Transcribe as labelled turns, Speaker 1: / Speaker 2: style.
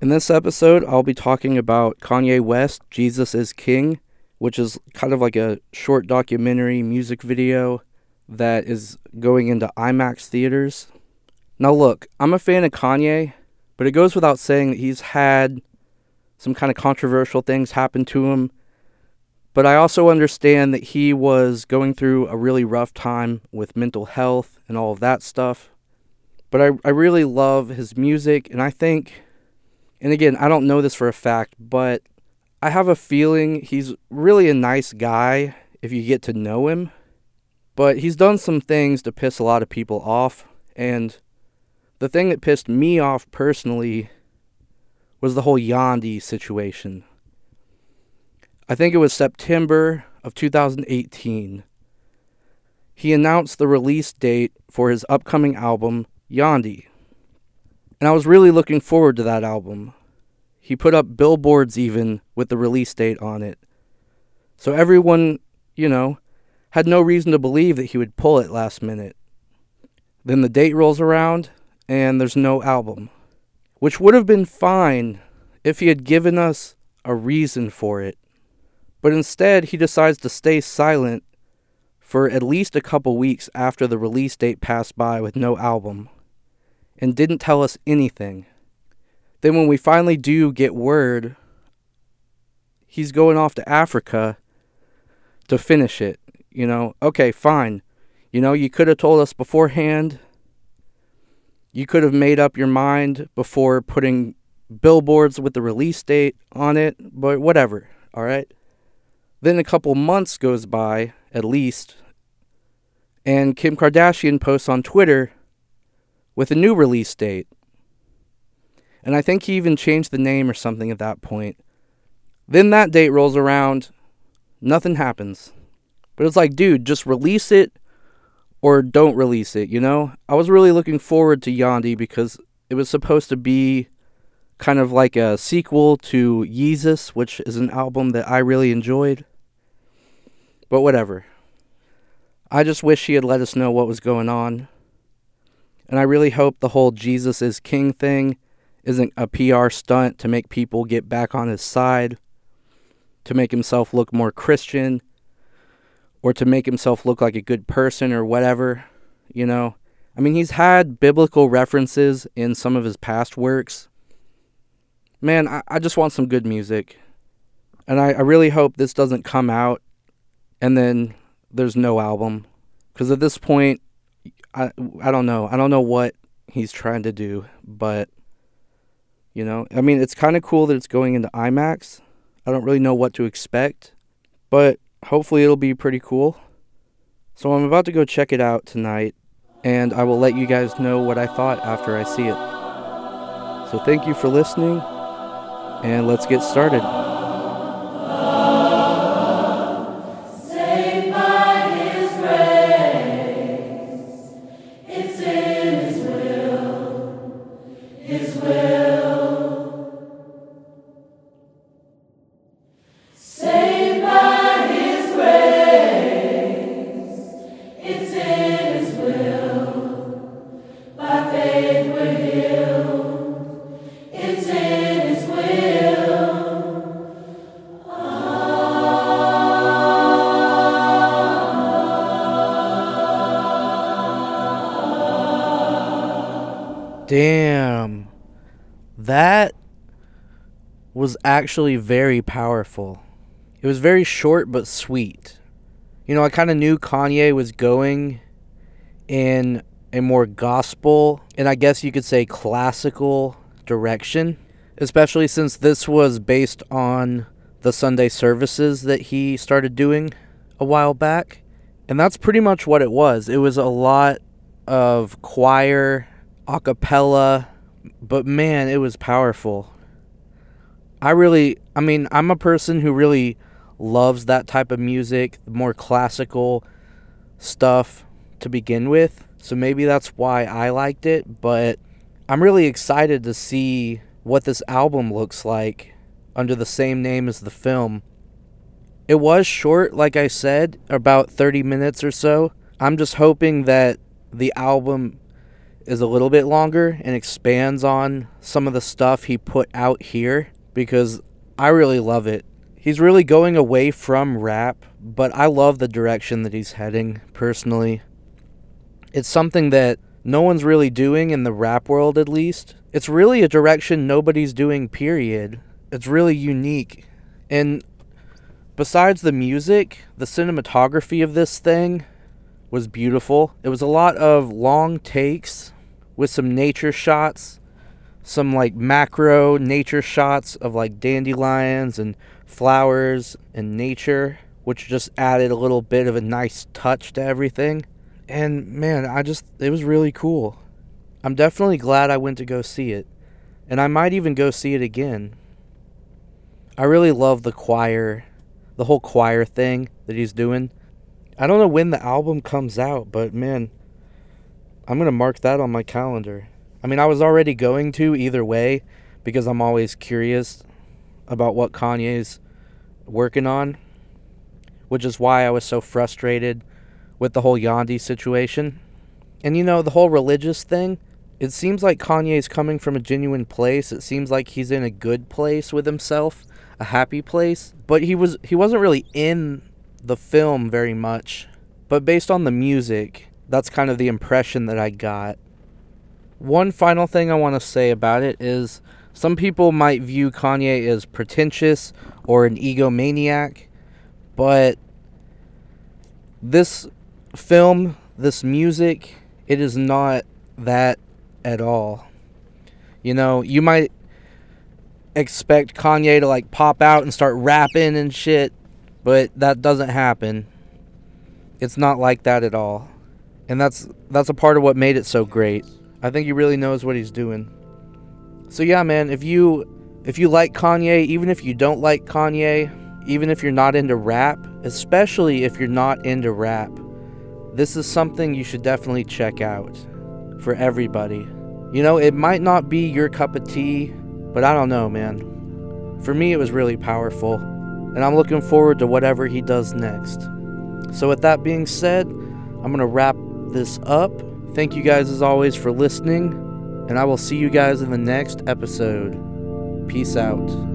Speaker 1: In this episode, I'll be talking about Kanye West, Jesus is King, which is kind of like a short documentary music video that is going into IMAX theaters. Now, look, I'm a fan of Kanye, but it goes without saying that he's had some kind of controversial things happen to him. But I also understand that he was going through a really rough time with mental health and all of that stuff. But I, I really love his music, and I think, and again, I don't know this for a fact, but I have a feeling he's really a nice guy if you get to know him. But he's done some things to piss a lot of people off, and the thing that pissed me off personally was the whole Yandhi situation. I think it was September of 2018. He announced the release date for his upcoming album, Yandhi. And I was really looking forward to that album. He put up billboards even with the release date on it. So everyone, you know, had no reason to believe that he would pull it last minute. Then the date rolls around and there's no album, which would have been fine if he had given us a reason for it. But instead, he decides to stay silent for at least a couple weeks after the release date passed by with no album and didn't tell us anything. Then, when we finally do get word, he's going off to Africa to finish it. You know, okay, fine. You know, you could have told us beforehand you could have made up your mind before putting billboards with the release date on it, but whatever, all right? Then a couple months goes by, at least, and Kim Kardashian posts on Twitter with a new release date. And I think he even changed the name or something at that point. Then that date rolls around, nothing happens. But it's like, dude, just release it or don't release it, you know? I was really looking forward to Yandhi because it was supposed to be kind of like a sequel to Yeezus, which is an album that I really enjoyed. But whatever. I just wish he had let us know what was going on. And I really hope the whole Jesus is King thing isn't a PR stunt to make people get back on his side, to make himself look more Christian, or to make himself look like a good person or whatever, you know. I mean, he's had biblical references in some of his past works. Man, I, I just want some good music. And I, I really hope this doesn't come out and then there's no album. Because at this point, I, I don't know. I don't know what he's trying to do, but, you know, I mean, it's kind of cool that it's going into IMAX. I don't really know what to expect, but hopefully it'll be pretty cool. So I'm about to go check it out tonight, and I will let you guys know what I thought after I see it. So thank you for listening, and let's get started. Damn. That was actually very powerful. It was very short but sweet. You know, I kind of knew Kanye was going in a more gospel and I guess you could say classical direction, especially since this was based on the Sunday services that he started doing a while back. And that's pretty much what it was. It was a lot of choir a cappella, but man, it was powerful. I really, I mean, I'm a person who really loves that type of music, more classical stuff to begin with. So maybe that's why I liked it, but I'm really excited to see what this album looks like under the same name as the film. It was short, like I said, about 30 minutes or so. I'm just hoping that the album is a little bit longer and expands on some of the stuff he put out here because I really love it. He's really going away from rap, but I love the direction that he's heading personally. It's something that no one's really doing in the rap world, at least. It's really a direction nobody's doing, period. It's really unique. And besides the music, the cinematography of this thing was beautiful. It was a lot of long takes with some nature shots, some like macro nature shots of like dandelions and flowers and nature, which just added a little bit of a nice touch to everything. And man, I just, it was really cool. I'm definitely glad I went to go see it. And I might even go see it again. I really love the choir the whole choir thing that he's doing. I don't know when the album comes out, but man, I'm going to mark that on my calendar. I mean, I was already going to either way because I'm always curious about what Kanye's working on, which is why I was so frustrated with the whole Yandhi situation. And you know, the whole religious thing, it seems like Kanye's coming from a genuine place. It seems like he's in a good place with himself a happy place, but he was he wasn't really in the film very much. But based on the music, that's kind of the impression that I got. One final thing I want to say about it is some people might view Kanye as pretentious or an egomaniac, but this film, this music, it is not that at all. You know, you might expect Kanye to like pop out and start rapping and shit, but that doesn't happen. It's not like that at all. And that's that's a part of what made it so great. I think he really knows what he's doing. So yeah, man, if you if you like Kanye, even if you don't like Kanye, even if you're not into rap, especially if you're not into rap, this is something you should definitely check out for everybody. You know, it might not be your cup of tea, but I don't know, man. For me, it was really powerful, and I'm looking forward to whatever he does next. So, with that being said, I'm going to wrap this up. Thank you guys, as always, for listening, and I will see you guys in the next episode. Peace out.